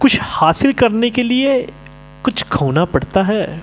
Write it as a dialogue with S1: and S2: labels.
S1: कुछ हासिल करने के लिए कुछ खोना पड़ता है।